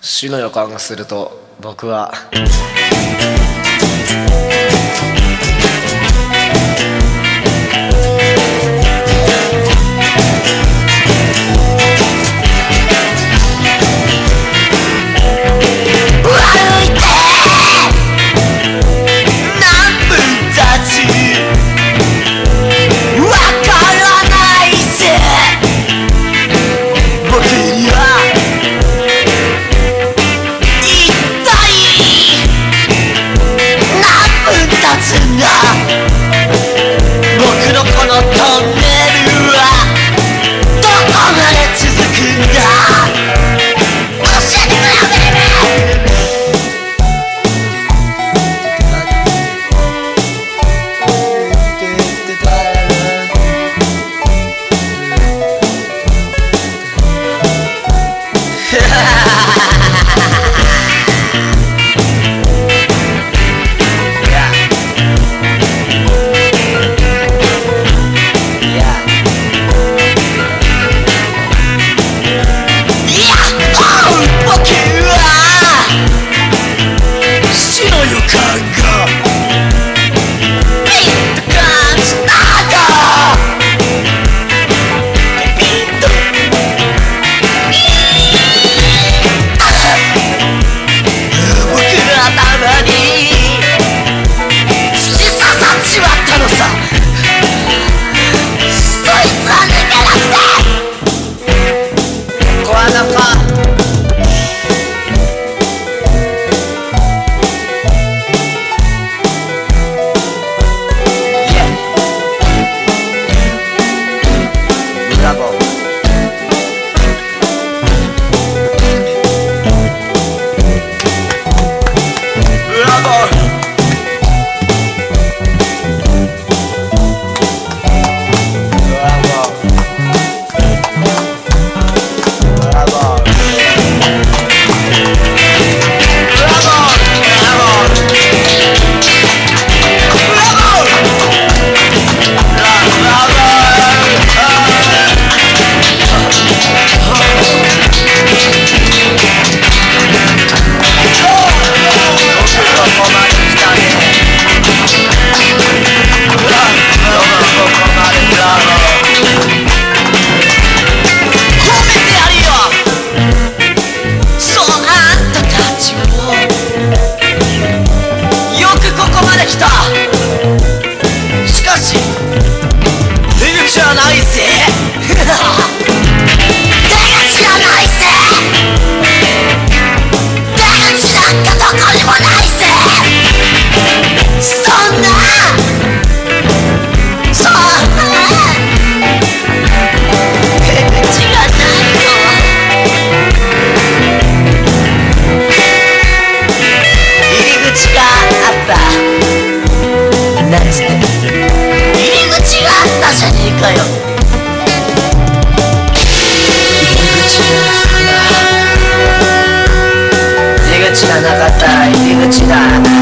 死の予感がすると僕は。Dragon た。しかしないぜ。出口がないぜ。出口なんかどこにもないぜ。知らなかった入り口だ。